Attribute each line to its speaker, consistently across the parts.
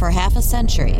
Speaker 1: for half a century,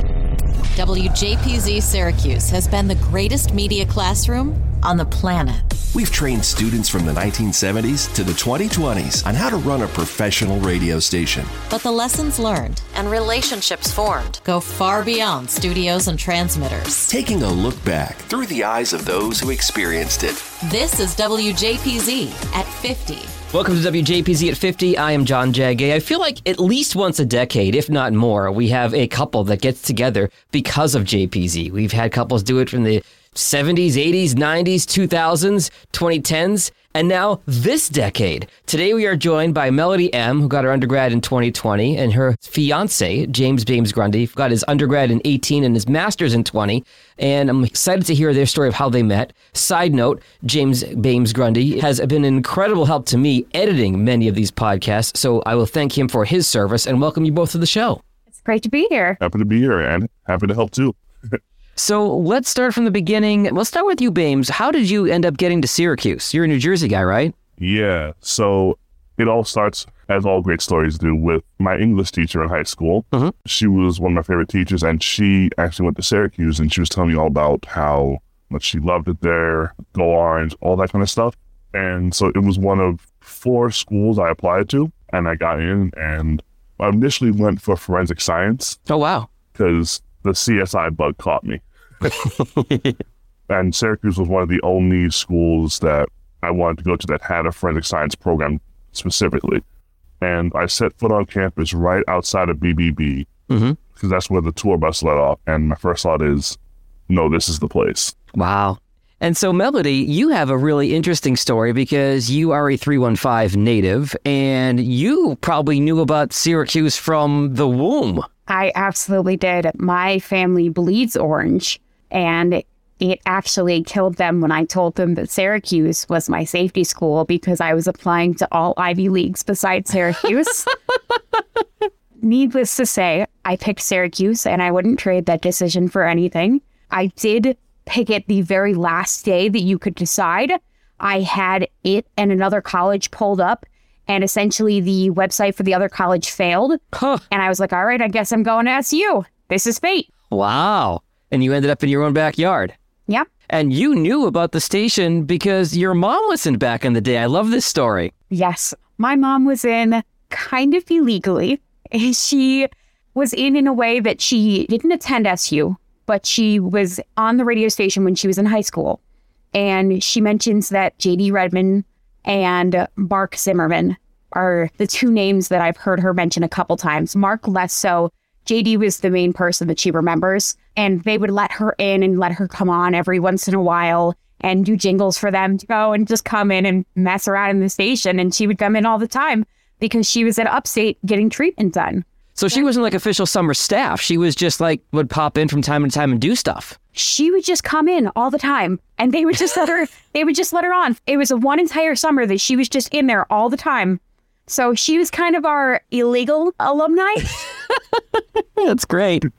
Speaker 1: WJPZ Syracuse has been the greatest media classroom on the planet.
Speaker 2: We've trained students from the 1970s to the 2020s on how to run a professional radio station.
Speaker 1: But the lessons learned and relationships formed go far beyond studios and transmitters.
Speaker 2: Taking a look back through the eyes of those who experienced it.
Speaker 1: This is WJPZ at 50.
Speaker 3: Welcome to WJPZ at 50. I am John Jagay. I feel like at least once a decade, if not more, we have a couple that gets together because of JPZ. We've had couples do it from the 70s, 80s, 90s, 2000s, 2010s, and now this decade. Today we are joined by Melody Emm, who got her undergrad in 2020, and her fiance, James Baymes Grundy, got his undergrad in 18 and his master's in 20. And I'm excited to hear their story of how they met. Side note, James Baymes Grundy has been an incredible help to me editing many of these podcasts, so I will thank him for his service and welcome you both to the show.
Speaker 4: It's great to be here.
Speaker 5: Happy to be here and happy to help too.
Speaker 3: So let's start from the beginning. Let's start with you, Baymes. How did you end up getting to Syracuse? You're a New Jersey guy, right?
Speaker 5: Yeah. So it all starts, as all great stories do, with my English teacher in high school.
Speaker 3: Mhm.
Speaker 5: She was one of my favorite teachers, and she actually went to Syracuse, and she was telling me all about how much she loved it there, go orange, all that kind of stuff. And so it was one of four schools I applied to, and I got in, and I initially went for forensic science
Speaker 3: Oh, wow.
Speaker 5: because the CSI bug caught me. and Syracuse was one of the only schools that I wanted to go to that had a forensic science program specifically. And I set foot on campus right outside of BBB because
Speaker 3: Mhm.
Speaker 5: that's where the tour bus let off. And my first thought is, no, this is the place.
Speaker 3: Wow. And so, Melody, you have a really interesting story because you are a 315 native and you probably knew about Syracuse from the womb.
Speaker 4: I absolutely did. My family bleeds orange, and it actually killed them when I told them that Syracuse was my safety school because I was applying to all Ivy Leagues besides Syracuse. Needless to say, I picked Syracuse and I wouldn't trade that decision for anything. I did pick it the very last day that you could decide. I had it and another college pulled up, and essentially the website for the other college failed.
Speaker 3: Huh.
Speaker 4: And I was like, all right, I guess I'm going to SU. This is fate.
Speaker 3: Wow. And you ended up in your own backyard.
Speaker 4: Yep.
Speaker 3: And you knew about the station because your mom listened back in the day. I love this story.
Speaker 4: Yes. My mom was in kind of illegally. She was in in a way that she didn't attend SU, but she was on the radio station when she was in high school. And she mentions that JD Redman and Mark Zimmerman are the two names that I've heard her mention a couple times. Mark less so. JD was the main person that she remembers, and they would let her in and let her come on every once in a while and do jingles for them to go and just come in and mess around in the station. And she would come in all the time because she was at Upstate getting treatment done.
Speaker 3: So she wasn't like official summer staff. She was just like would pop in from time to time and do stuff.
Speaker 4: She would just come in all the time and they would just let her they would just let her on. It was a one entire summer that she was just in there all the time. So she was kind of our illegal alumni.
Speaker 3: That's great.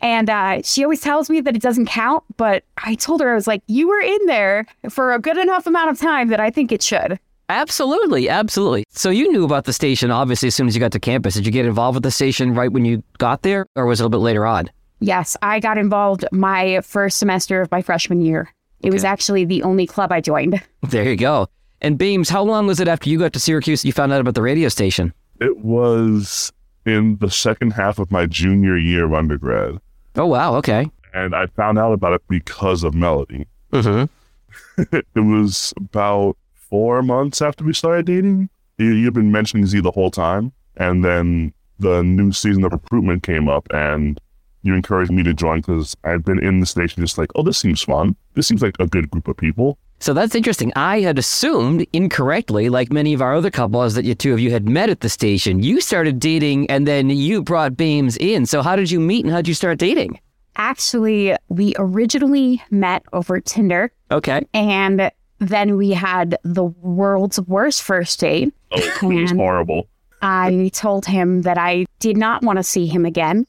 Speaker 4: And uh, she always tells me that it doesn't count, but I told her, I was like, you were in there for a good enough amount of time that I think it should.
Speaker 3: absolutely, absolutely. So you knew about the station obviously as soon as you got to campus. Did you get involved with the station right when you got there, or was it a little bit later on?
Speaker 4: Yes, I got involved my first semester of my freshman year. It was actually the only club I joined.
Speaker 3: There you go. And Baymes, how long was it after you got to Syracuse that you found out about the radio station?
Speaker 5: It was in the second half of my junior year of undergrad.
Speaker 3: Oh wow, okay.
Speaker 5: And I found out about it because of Melody.
Speaker 3: Mm-hmm.
Speaker 5: it was about four months after we started dating. You've been mentioning Z the whole time. And then the new season of recruitment came up and you encouraged me to join because I'd been in the station just like, oh, this seems fun. This seems like a good group of people.
Speaker 3: So that's interesting. I had assumed incorrectly, like many of our other couples, that you two of you had met at the station. You started dating, and then you brought Baymes in. So how did you meet, and how did you start dating?
Speaker 4: Actually, we originally met over Tinder,
Speaker 3: Okay.
Speaker 4: and then we had the world's worst first date.
Speaker 5: Oh, it was horrible.
Speaker 4: I told him that I did not want to see him again.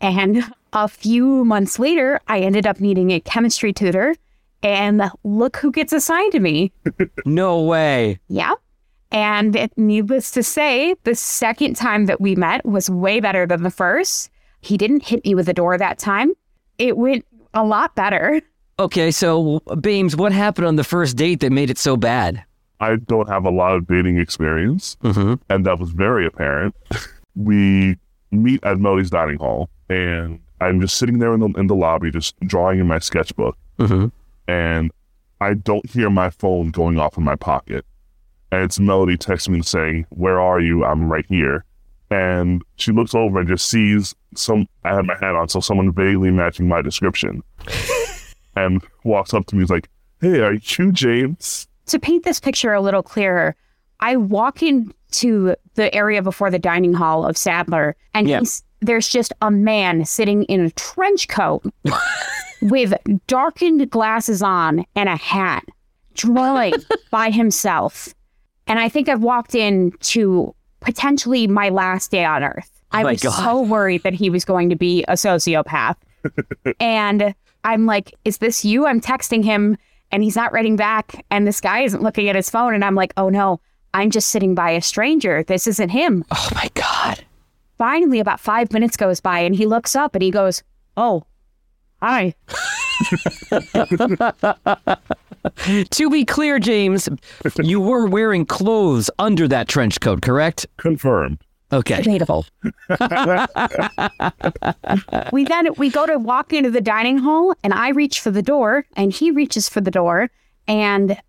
Speaker 4: And a few months later, I ended up needing a chemistry tutor. And look who gets assigned to me.
Speaker 3: No way.
Speaker 4: Yeah. And needless to say, the second time that we met was way better than the first. He didn't hit me with a door that time. It went a lot better.
Speaker 3: Okay, so Baymes, what happened on the first date that made it so bad?
Speaker 5: I don't have a lot of dating experience,
Speaker 3: Mm-hmm.
Speaker 5: and that was very apparent. we meet at Melody's dining hall, and I'm just sitting there in the in the lobby, just drawing in my sketchbook,
Speaker 3: Mm-hmm.
Speaker 5: And I don't hear my phone going off in my pocket. And it's Melody texting me saying, Where are you? I'm right here. And she looks over and just sees some, I had my hat on, so someone vaguely matching my description. and walks up to me and is like, Hey, are you James?
Speaker 4: To paint this picture a little clearer, I walk into the area before the dining hall of Sadler, and
Speaker 3: Yeah.
Speaker 4: he's, there's just a man sitting in a trench coat with darkened glasses on and a hat, drawing by himself. And I think I've walked in to potentially my last day on earth. I
Speaker 3: my
Speaker 4: was
Speaker 3: God.
Speaker 4: so worried that he was going to be a sociopath. and I'm like, is this you? I'm texting him and he's not writing back. And this guy isn't looking at his phone. And I'm like, oh no, I'm just sitting by a stranger. This isn't him.
Speaker 3: Oh my God.
Speaker 4: Finally, about five minutes goes by and he looks up and he goes, oh, hi.
Speaker 3: To be clear, James, you were wearing clothes under that trench coat, correct?
Speaker 5: Confirmed.
Speaker 3: Okay.
Speaker 4: Debatable. we then we go to walk into the dining hall and I reach for the door and he reaches for the door and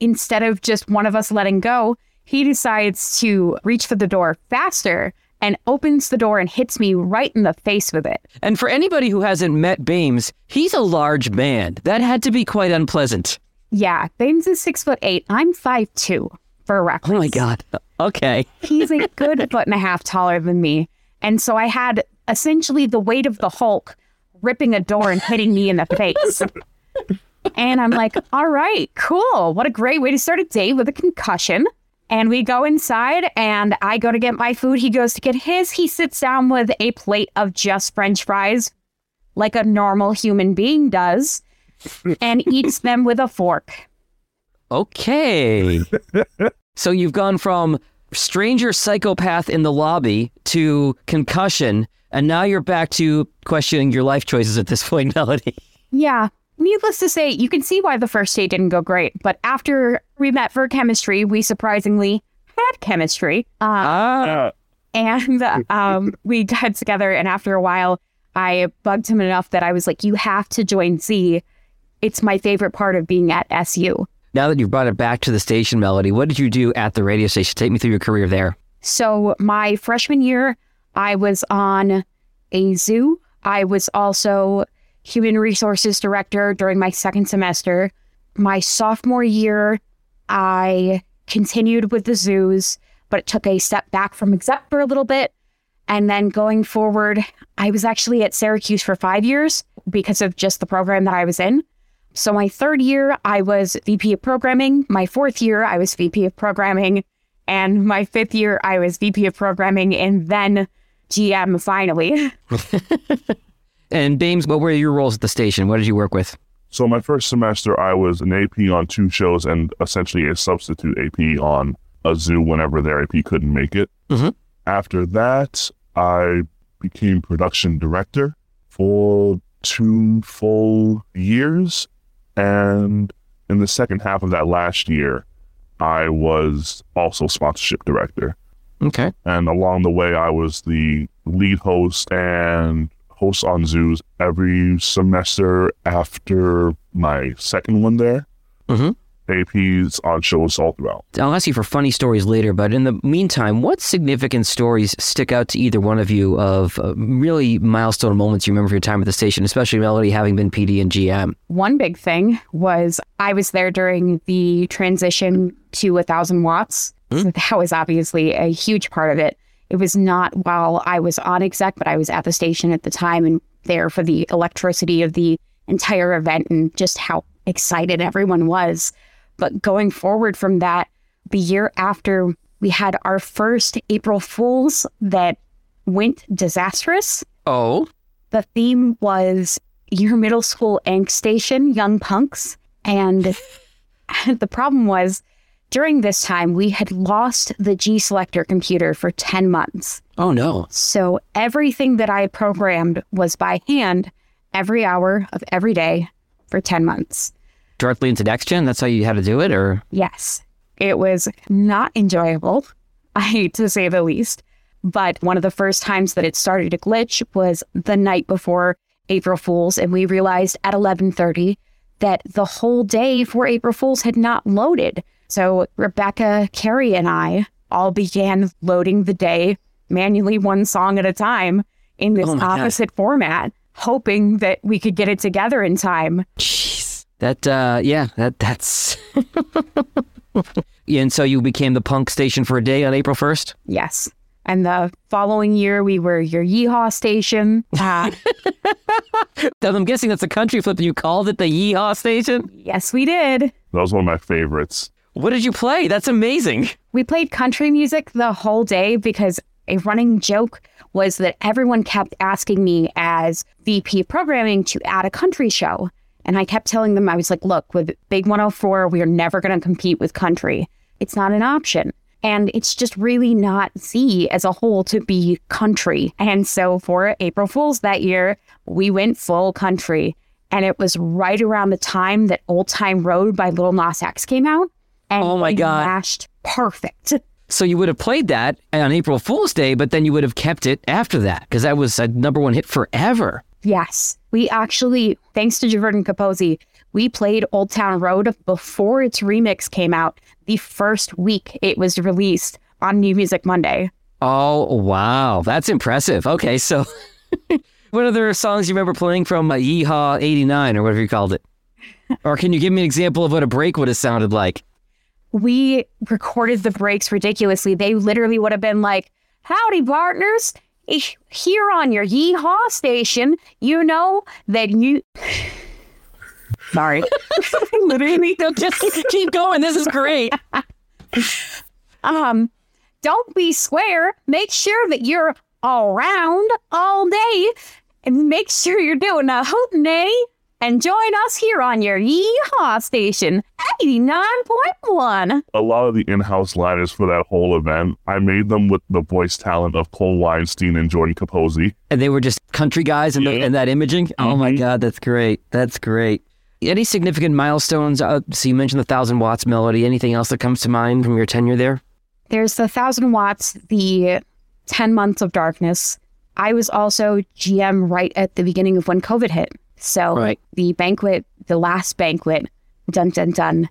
Speaker 4: instead of just one of us letting go, he decides to reach for the door faster and opens the door and hits me right in the face with it.
Speaker 3: And for anybody who hasn't met Baymes, he's a large man. That had to be quite unpleasant.
Speaker 4: Yeah, Baymes is six foot eight. I'm five two for a reference.
Speaker 3: Oh my God. Okay.
Speaker 4: He's a good foot and a half taller than me. And so I had essentially the weight of the Hulk ripping a door and hitting me in the face. And I'm like, all right, cool. What a great way to start a day with a concussion. And we go inside and I go to get my food. He goes to get his. He sits down with a plate of just french fries, like a normal human being does, and eats them with a fork.
Speaker 3: Okay. so you've gone from stranger psychopath in the lobby to concussion, and now you're back to questioning your life choices at this point, Melody.
Speaker 4: Yeah. Needless to say, you can see why the first date didn't go great. But after we met for chemistry, we surprisingly had chemistry. Uh,
Speaker 3: Ah.
Speaker 5: Uh,
Speaker 4: and um, we got together. And after a while, I bugged him enough that I was like, you have to join Z. It's my favorite part of being at SU.
Speaker 3: Now that you've brought it back to the station, Melody, what did you do at the radio station? Take me through your career there.
Speaker 4: So my freshman year, I was on a zoo. I was also human resources director during my second semester. My sophomore year, I continued with the zoos, but it took a step back from exec for a little bit. And then going forward, I was actually at Syracuse for five years because of just the program that I was in. So my third year, I was VP of programming. My fourth year, I was VP of programming. And my fifth year, I was VP of programming and then GM finally.
Speaker 3: And Baymes, what were your roles at the station? What did you work with?
Speaker 5: so my first semester, I was an AP on two shows and essentially a substitute AP on a zoo whenever their AP couldn't make it.
Speaker 3: Mhm.
Speaker 5: After that, I became production director for two full years. And in the second half of that last year, I was also sponsorship director.
Speaker 3: Okay.
Speaker 5: And along the way, I was the lead host and host on zoos every semester after my second one there.
Speaker 3: Mhm.
Speaker 5: APs on shows all throughout.
Speaker 3: I'll ask you for funny stories later, but in the meantime, what significant stories stick out to either one of you of uh, really milestone moments you remember from your time at the station, especially Melody having been PD and GM?
Speaker 4: One big thing was I was there during the transition to a thousand watts. So that was obviously a huge part of it. It was not while I was on exec, but I was at the station at the time and there for the electricity of the entire event and just how excited everyone was. But going forward from that, the year after we had our first April Fools that went disastrous.
Speaker 3: Oh,
Speaker 4: The theme was your middle school angst station, young punks. And the problem was during this time, we had lost the G Selector computer for 10 months.
Speaker 3: Oh no.
Speaker 4: So everything that I programmed was by hand every hour of every day for 10 months.
Speaker 3: Directly into NexGen. That's how you had to do it, or
Speaker 4: Yes, it was not enjoyable, I hate to say the least. But one of the first times that it started to glitch was the night before April Fools, and we realized at 11:30 that the whole day for April Fools had not loaded. So Rebecca, Carrie, and I all began loading the day manually, one song at a time, in this
Speaker 3: Oh my God.
Speaker 4: opposite format, hoping that we could get it together in time.
Speaker 3: jeez, that uh, yeah, that that's. And so you became the punk station for a day on April first.
Speaker 4: Yes. And the following year, we were your Yeehaw station. Uh,
Speaker 3: I'm guessing that's a country flip. and You called it the Yeehaw station.
Speaker 4: yes, we did.
Speaker 5: That was one of my favorites.
Speaker 3: What did you play? That's amazing.
Speaker 4: We played country music the whole day because a running joke was that everyone kept asking me as VP of programming to add a country show. And I kept telling them, I was like, look, with Big 104, we are never going to compete with country. It's not an option. And it's just really not Z as a whole to be country. And so for April Fools that year, we went full country. And it was right around the time that Old Town Road by Lil Nas X came out. And
Speaker 3: Oh my God.
Speaker 4: Mashed perfect.
Speaker 3: So you would have played that on April Fool's Day, but then you would have kept it after that because that was a number one hit forever.
Speaker 4: Yes. We actually, thanks to Jordan Capozzi, we played Old Town Road before its remix came out the first week it was released on New Music Monday.
Speaker 3: Oh wow, that's impressive. Okay, so what other songs you remember playing from uh, Yeehaw '89 or whatever you called it? Or can you give me an example of what a break would have sounded like?
Speaker 4: We recorded the breaks ridiculously. They literally would have been like, Howdy, partners. Here on your Yeehaw station, you know that you. Sorry. literally.
Speaker 3: No, just keep going. This is great.
Speaker 4: Um, don't be square. Make sure that you're around all day and make sure you're doing a hootenay and join us here on your Yeehaw station 89.1.
Speaker 5: A lot of the in-house liners for that whole event, I made them with the voice talent of Cole Weinstein and Jordan Capozzi.
Speaker 3: And they were just country guys in, the,
Speaker 5: Yeah.
Speaker 3: in that imaging. Oh my God, that's great. That's great. Any significant milestones? Uh, so you mentioned the thousand watts melody. Anything else that comes to mind from your tenure there?
Speaker 4: There's the 1000 watts, the 10 months of darkness. I was also GM right at the beginning of when COVID hit. So
Speaker 3: Right.
Speaker 4: the banquet, the last banquet, dun dun dun,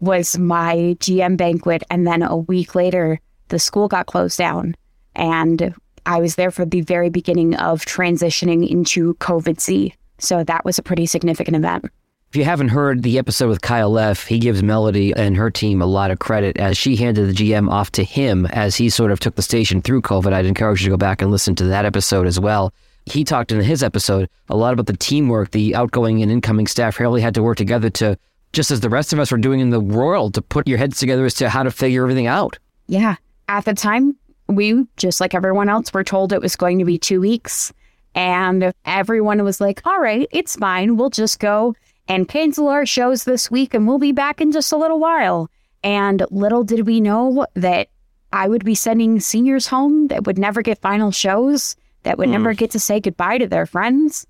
Speaker 4: was my GM banquet. And then a week later, the school got closed down. And I was there for the very beginning of transitioning into COVID Z. So that was a pretty significant event.
Speaker 3: If you haven't heard the episode with Kyle Leff, he gives Melody and her team a lot of credit as she handed the GM off to him as he sort of took the station through COVID. I'd encourage you to go back and listen to that episode as well. He talked in his episode a lot about the teamwork, the outgoing and incoming staff really had to work together to, just as the rest of us were doing in the world, to put your heads together as to how to figure everything out.
Speaker 4: Yeah. At the time, we, just like everyone else, were told it was going to be two weeks. And everyone was like, all right, it's fine. We'll just go and cancel our shows this week and we'll be back in just a little while. And little did we know that I would be sending seniors home that would never get final shows, that would never mm. get to say goodbye to their friends,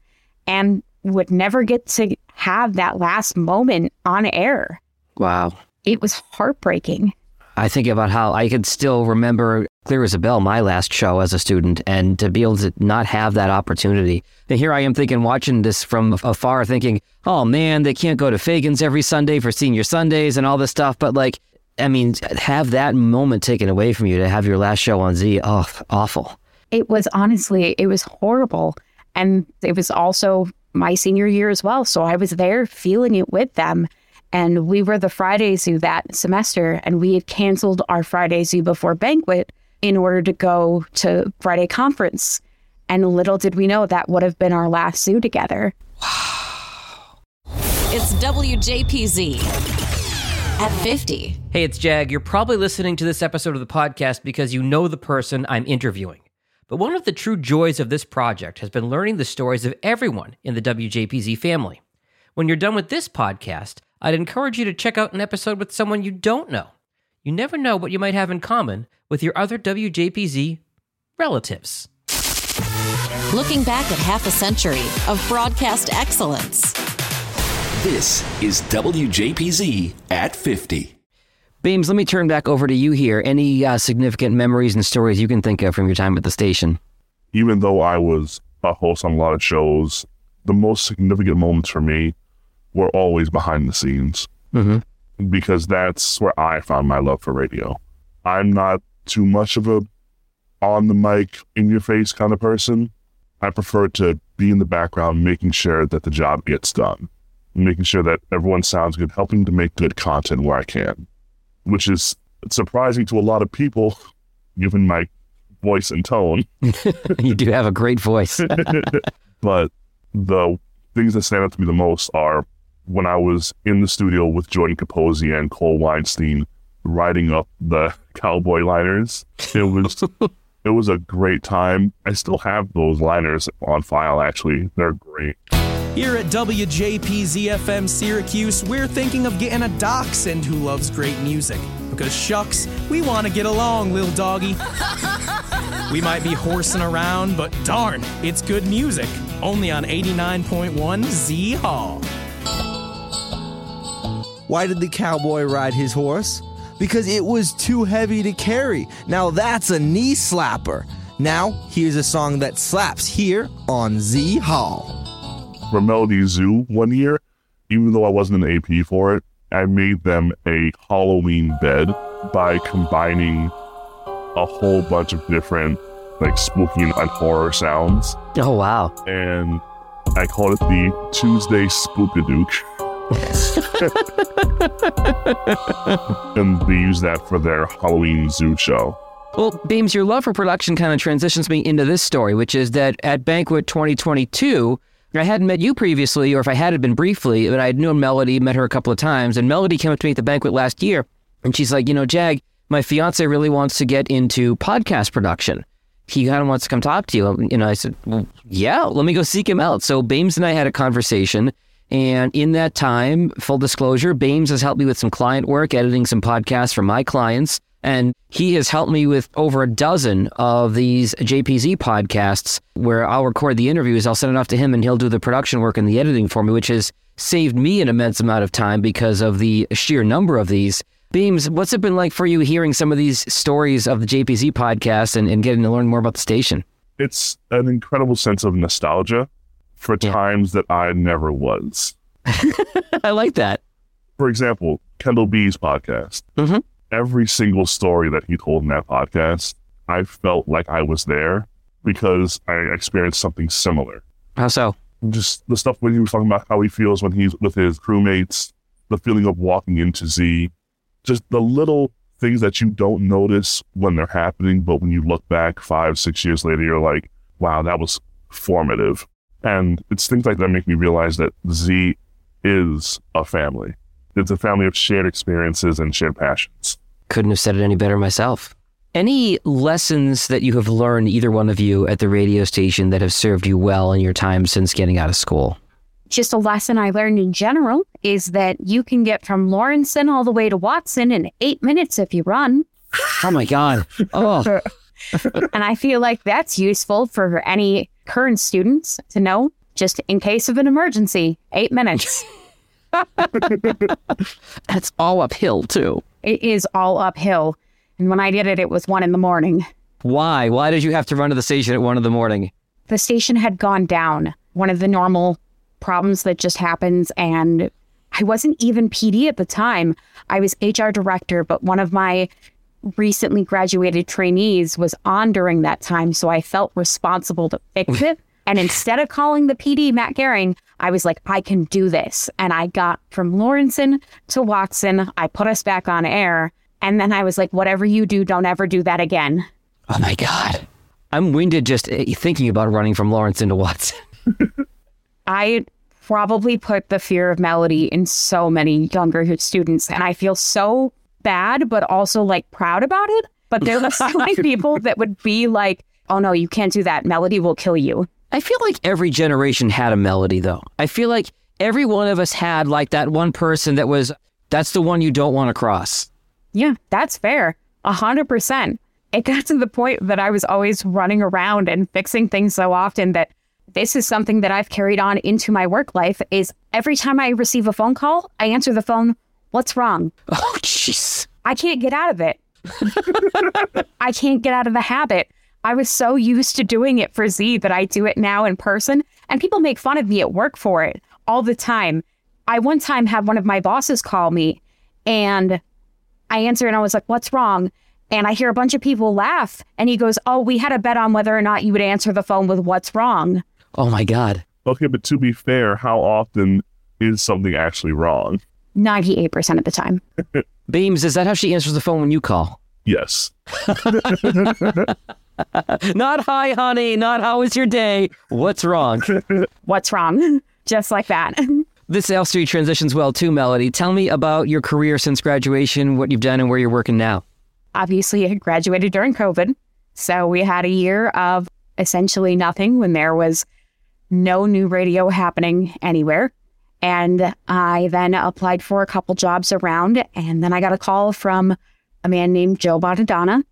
Speaker 4: and would never get to have that last moment on air.
Speaker 3: Wow.
Speaker 4: It was heartbreaking.
Speaker 3: I think about how I could still remember clear as a bell my last show as a student and to be able to not have that opportunity. And here I am thinking, watching this from afar, thinking, oh man, they can't go to Faegan's every Sunday for senior Sundays and all this stuff. But like, I mean, have that moment taken away from you to have your last show on Z. Oh, awful.
Speaker 4: It was honestly it was horrible and it was also my senior year as well so i was there feeling it with them and we were the friday zoo that semester and we had canceled our friday zoo before banquet in order to go to friday conference and little did we know that would have been our last zoo together
Speaker 1: It's WJPZ at 50.
Speaker 3: Hey, it's Jag. You're probably listening to this episode of the podcast because you know the person I'm interviewing. But one of the true joys of this project has been learning the stories of everyone in the WJPZ family. When you're done with this podcast, I'd encourage you to check out an episode with someone you don't know. you never know what you might have in common with your other WJPZ relatives.
Speaker 1: Looking back at half a century of broadcast excellence.
Speaker 2: This is WJPZ at 50.
Speaker 3: Baymes, let me turn back over to you here. Any uh, significant memories and stories you can think of from your time at the station?
Speaker 5: Even though I was a host on a lot of shows, the most significant moments for me were always behind the scenes
Speaker 3: Mm-hmm.
Speaker 5: because that's where I found my love for radio. I'm not too much of a on the mic, in your face kind of person. I prefer to be in the background, making sure that the job gets done, making sure that everyone sounds good, helping to make good content where I can, which is surprising to a lot of people, given my voice and tone.
Speaker 3: you do have a great voice.
Speaker 5: but the things that stand out to me the most are when I was in the studio with Jordan Capozzi and Cole Weinstein writing up the cowboy liners. It was it was a great time. I still have those liners on file actually. They're great.
Speaker 6: Here at WJPZ FM Syracuse, we're thinking of getting a dachshund who loves great music. Because shucks, we want to get along, little doggy. we might be horsing around, but darn, it's good music. Only on 89.1 Z Hall.
Speaker 7: Why did the cowboy ride his horse? Because it was too heavy to carry. Now that's a knee slapper. Now, here's a song that slaps here on Z Hall.
Speaker 5: For Melody Zoo one year, even though I wasn't an AP for it, I made them a Halloween bed by combining a whole bunch of different like spooky and horror sounds.
Speaker 3: oh, wow.
Speaker 5: and I called it the Tuesday Spookadook. and they use that for their Halloween zoo show.
Speaker 3: Well, Baymes, your love for production kind of transitions me into this story, which is that at Banquet 2022, I hadn't met you previously, or if I had, it been briefly, but I had known Melody, met her a couple of times, and Melody came up to me at the banquet last year, and she's like, you know, Jag, my fiance really wants to get into podcast production. He kind of wants to come talk to you. You know, I said, well, yeah, let me go seek him out. So Baymes and I had a conversation. And in that time, full disclosure, Baymes has helped me with some client work, editing some podcasts for my clients. And he has helped me with over a dozen of these JPZ podcasts where I'll record the interviews, I'll send it off to him, and he'll do the production work and the editing for me, which has saved me an immense amount of time because of the sheer number of these. Baymes, what's it been like for you hearing some of these stories of the JPZ podcast and, and getting to learn more about the station?
Speaker 5: It's an incredible sense of nostalgia for
Speaker 3: Yeah.
Speaker 5: times that I never was.
Speaker 3: I like that.
Speaker 5: For example, Kendall B's podcast.
Speaker 3: Mhm.
Speaker 5: Every single story that he told in that podcast, I felt like I was there because I experienced something similar.
Speaker 3: How so?
Speaker 5: just the stuff when he was talking about how he feels when he's with his crewmates, the feeling of walking into Z, just the little things that you don't notice when they're happening, but when you look back five, six years later, you're like, wow, that was formative. And it's things like that make me realize that Z is a family. It's a family of shared experiences and shared passions.
Speaker 3: Couldn't have said it any better myself. Any lessons that you have learned, either one of you, at the radio station that have served you well in your time since getting out of school?
Speaker 4: Just a lesson I learned in general is that you can get from Lawrinson all the way to Watson in eight minutes if you run.
Speaker 3: Oh my God. Oh,
Speaker 4: and I feel like that's useful for any current students to know just in case of an emergency. Eight minutes.
Speaker 3: that's all uphill, too.
Speaker 4: It is all uphill. And when I did it, it was one in the morning.
Speaker 3: Why? Why did you have to run to the station at one in the morning?
Speaker 4: The station had gone down, one of the normal problems that just happens. And I wasn't even PD at the time. I was HR director, but one of my recently graduated trainees was on during that time. So I felt responsible to fix it. And instead of calling the PD, Matt Gehring, I was like, I can do this. And I got from Lawrinson to Watson. I put us back on air. And then I was like, whatever you do, don't ever do that again.
Speaker 3: Oh my God. I'm winded just uh, thinking about running from Lawrence into Watson.
Speaker 4: I probably put the fear of melody in so many younger students. And I feel so bad, but also like proud about it. But there are so many people that would be like, oh no, you can't do that. Melody will kill you.
Speaker 3: I feel like every generation had a melody, though. I feel like every one of us had like that one person that was, that's the one you don't want to cross.
Speaker 4: Yeah, that's fair. A hundred percent. It got to the point that I was always running around and fixing things so often that this is something that I've carried on into my work life is every time I receive a phone call, I answer the phone, what's wrong?
Speaker 3: Oh, jeez.
Speaker 4: I can't get out of it. I can't get out of the habit. I was so used to doing it for Z that I do it now in person, and people make fun of me at work for it all the time. I one time had one of my bosses call me, and I answer and I was like, What's wrong? And I hear a bunch of people laugh, and he goes, Oh, we had a bet on whether or not you would answer the phone with what's wrong.
Speaker 3: Oh my God.
Speaker 5: Okay, but to be fair, how often is something actually wrong?
Speaker 4: 98% of the time.
Speaker 3: Baymes, is that how she answers the phone when you call?
Speaker 5: Yes.
Speaker 3: Not hi, honey. Not how was your day? What's wrong?
Speaker 4: What's wrong? Just like that.
Speaker 3: this L Street transitions well too, Melody. Tell me about your career since graduation, what you've done, and where you're working now.
Speaker 4: Obviously, I graduated during COVID. So we had a year of essentially nothing when there was no new radio happening anywhere. And I then applied for a couple jobs around. And then I got a call from a man named Joe Bonadonna.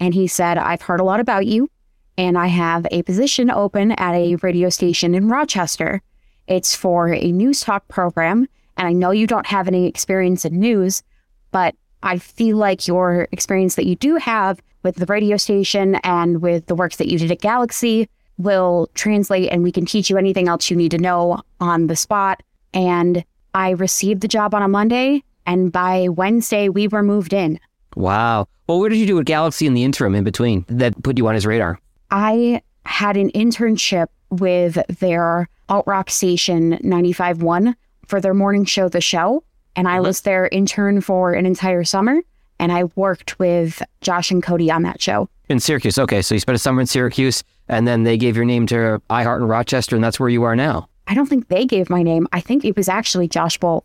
Speaker 4: And he said, I've heard a lot about you. And I have a position open at a radio station in Rochester. It's for a news talk program. And I know you don't have any experience in news, but I feel like your experience that you do have with the radio station and with the work that you did at Galaxy will translate and we can teach you anything else you need to know on the spot. And I received the job on a Monday, and by Wednesday, we were moved in.
Speaker 3: Wow. Well, what did you do at Galaxy in the interim in between that put you on his radar?
Speaker 4: I had an internship with their alt rock station 95.1 for their morning show, The Show. And I mm-hmm. was their intern for an entire summer. And I worked with Josh and Cody on that show.
Speaker 3: In Syracuse. Okay. So you spent a summer in Syracuse, and then they gave your name to iHeart in Rochester, and that's where you are now.
Speaker 4: I don't think they gave my name. I think it was actually Josh Wolf.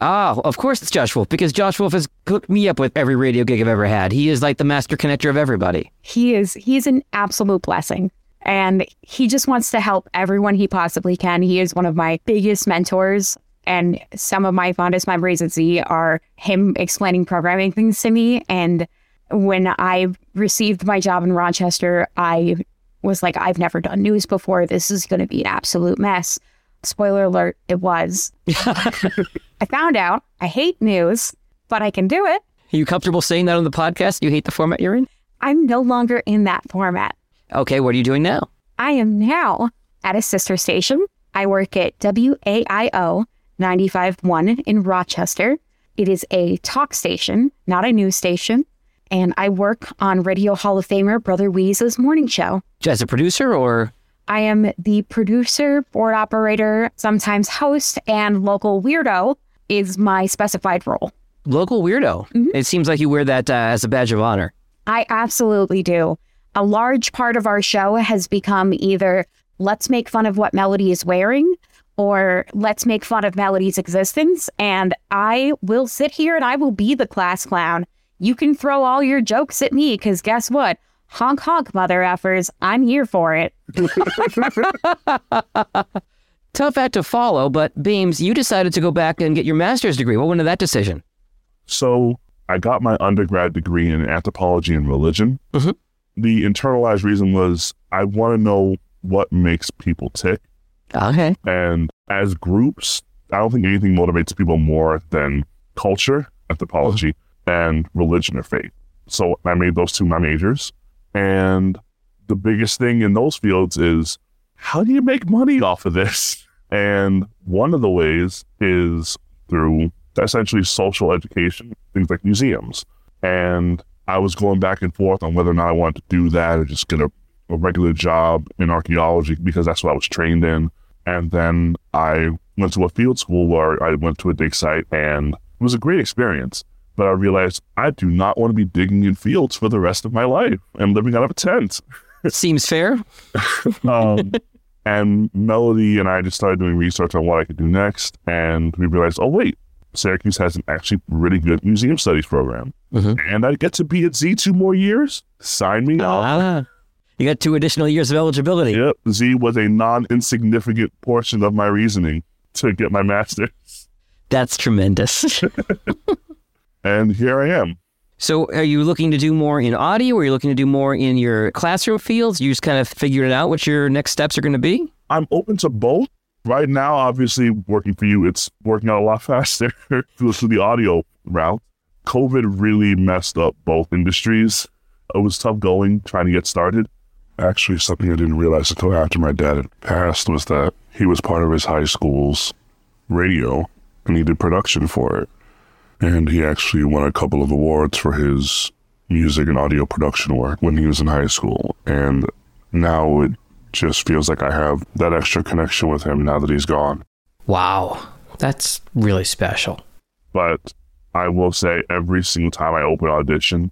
Speaker 3: Oh, of course it's Josh Wolf, because Josh Wolf has hooked me up with every radio gig I've ever had. He is like the master connector of everybody.
Speaker 4: He is he's an absolute blessing. And he just wants to help everyone he possibly can. He is one of my biggest mentors. And some of my fondest memories at Z are him explaining programming things to me. And when I received my job in Rochester, I was like, I've never done news before. This is going to be an absolute mess. Spoiler alert, it was. I found out I hate news, but I can do it.
Speaker 3: Are you comfortable saying that on the podcast? You hate the format you're in?
Speaker 4: I'm no longer in that format.
Speaker 3: Okay, what are you doing now?
Speaker 4: I am now at a sister station. I work at WAIO 95.1 in Rochester. It is a talk station, not a news station. And I work on Radio Hall of Famer Brother Wease's morning show.
Speaker 3: As a producer or?
Speaker 4: I am the producer, board operator, sometimes host, and local weirdo is my specified role.
Speaker 3: Local weirdo. It seems like you wear that uh, as a badge of honor.
Speaker 4: I absolutely do. A large part of our show has become either let's make fun of what Melody is wearing or let's make fun of Melody's existence. And I will sit here and I will be the class clown. You can throw all your jokes at me because guess what? Honk honk, mother effers. I'm here for it.
Speaker 3: Tough act to follow, but Baymes, you decided to go back and get your master's degree. What went into that decision?
Speaker 5: So I got my undergrad degree in anthropology and religion.
Speaker 3: Mhm.
Speaker 5: The internalized reason was I want to know what makes people tick.
Speaker 3: Okay.
Speaker 5: And as groups, I don't think anything motivates people more than culture, anthropology, and religion or faith. So I made those two my majors. And the biggest thing in those fields is how do you make money off of this? And one of the ways is through essentially social education, things like museums. And I was going back and forth on whether or not I wanted to do that or just get a, a regular job in archaeology because that's what I was trained in. And then I went to a field school where I went to a dig site and it was a great experience. But I realized I do not want to be digging in fields for the rest of my life and living out of a tent.
Speaker 3: Seems fair.
Speaker 5: Um, and Melody and I just started doing research on what I could do next. And we realized, oh, wait, Syracuse has an actually really good museum studies program.
Speaker 3: Mhm.
Speaker 5: And I get to be at Z two more years. Sign me up.
Speaker 3: Ah, you got two additional years of eligibility.
Speaker 5: Yep. Z was a non insignificant portion of my reasoning to get my master's.
Speaker 3: That's tremendous.
Speaker 5: And here I am.
Speaker 3: So, are you looking to do more in audio? Or are you looking to do more in your classroom fields? You just kind of figured it out what your next steps are going to be?
Speaker 5: I'm open to both. Right now, obviously, working for you, it's working out a lot faster through the audio route. COVID really messed up both industries. It was tough going, trying to get started. Actually, something I didn't realize until after my dad had passed was that he was part of his high school's radio and he did production for it. And he actually won a couple of awards for his music and audio production work when he was in high school. And now it just feels like I have that extra connection with him now that he's gone.
Speaker 3: Wow. That's really special.
Speaker 5: But I will say every single time I open audition,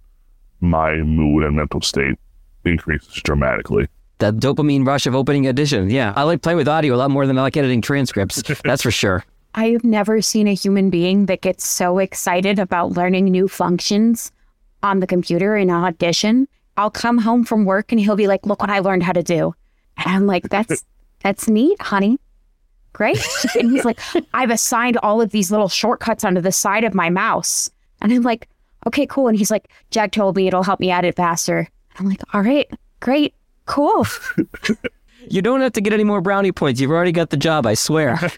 Speaker 5: my mood and mental state increases dramatically.
Speaker 3: That dopamine rush of opening audition. Yeah. I like playing with audio a lot more than I like editing transcripts. That's for sure.
Speaker 4: I have never seen a human being that gets so excited about learning new functions on the computer in an audition. I'll come home from work and he'll be like, "Look what I learned how to do," and I'm like, "That's that's neat, honey. Great." And he's like, "I've assigned all of these little shortcuts onto the side of my mouse," and I'm like, "Okay, cool." And he's like, "Jag told me it'll help me edit faster." I'm like, "All right, great, cool."
Speaker 3: You don't have to get any more brownie points. You've already got the job, I swear.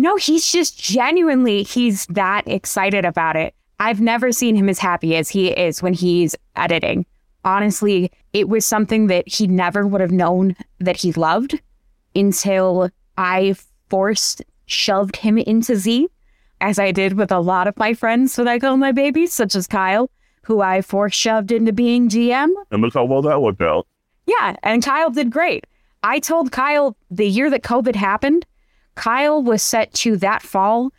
Speaker 4: No, he's just genuinely, he's that excited about it. I've never seen him as happy as he is when he's editing. Honestly, it was something that he never would have known that he loved until I forced, shoved him into Z, as I did with a lot of my friends that I call my babies, such as Kyle, who I force shoved into being GM.
Speaker 5: And look how well that worked out.
Speaker 4: Yeah, and Kyle did great. I told Kyle the year that COVID happened, Kyle was set to that fall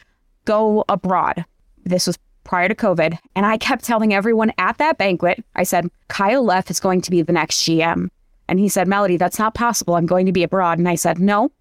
Speaker 4: go abroad. This was prior to COVID. And I kept telling everyone at that banquet, I said, Kyle Leff is going to be the next GM. And he said, Melody, that's not possible. I'm going to be abroad. And I said, No,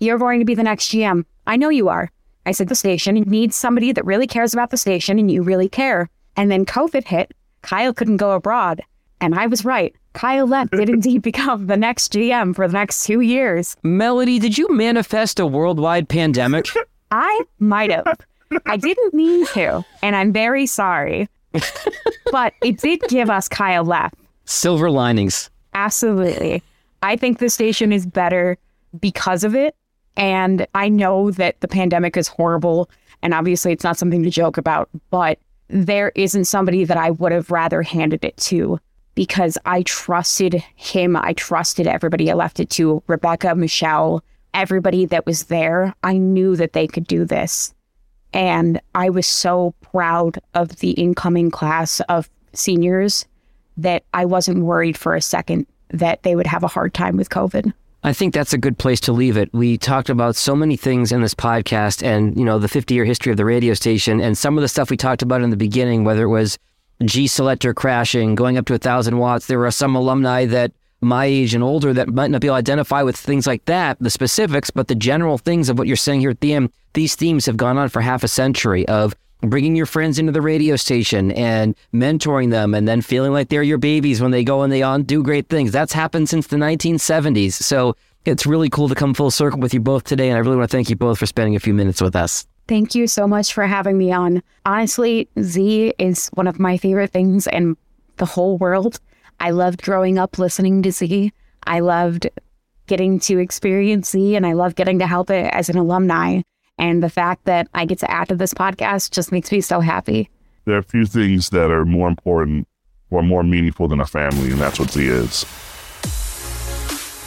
Speaker 4: you're going to be the next GM. I know you are. I said, The station needs somebody that really cares about the station and you really care. And then COVID hit. Kyle couldn't go abroad. And I was right. Kyle Leff did indeed become the next GM for the next two years.
Speaker 3: Melody, did you manifest a worldwide pandemic?
Speaker 4: I might have. I didn't mean to, and I'm very sorry. but it did give us Kyle Leff.
Speaker 3: Silver linings.
Speaker 4: Absolutely. I think the station is better because of it. And I know that the pandemic is horrible. And obviously, it's not something to joke about, but there isn't somebody that I would have rather handed it to because I trusted him. I trusted everybody I left it to Rebecca, Michelle, everybody that was there. I knew that they could do this. And I was so proud of the incoming class of seniors that I wasn't worried for a second that they would have a hard time with COVID.
Speaker 3: I think that's a good place to leave it. We talked about so many things in this podcast and, you know, the 50 year history of the radio station and some of the stuff we talked about in the beginning, whether it was G selector crashing, going up to a thousand watts. There are some alumni that my age and older that might not be able to identify with things like that, the specifics, but the general things of what you're saying here at the end. These themes have gone on for half a century of bringing your friends into the radio station and mentoring them and then feeling like they're your babies when they go and they on do great things. That's happened since the 1970s. So it's really cool to come full circle with you both today. And I really want to thank you both for spending a few minutes with us.
Speaker 4: Thank you so much for having me on. Honestly, Z is one of my favorite things in the whole world. I loved growing up listening to Z. I loved getting to experience Z and I love getting to help it as an alumni. And the fact that I get to add to this podcast just makes me so happy.
Speaker 5: There are a few things that are more important or more meaningful than a family, and that's what Z is.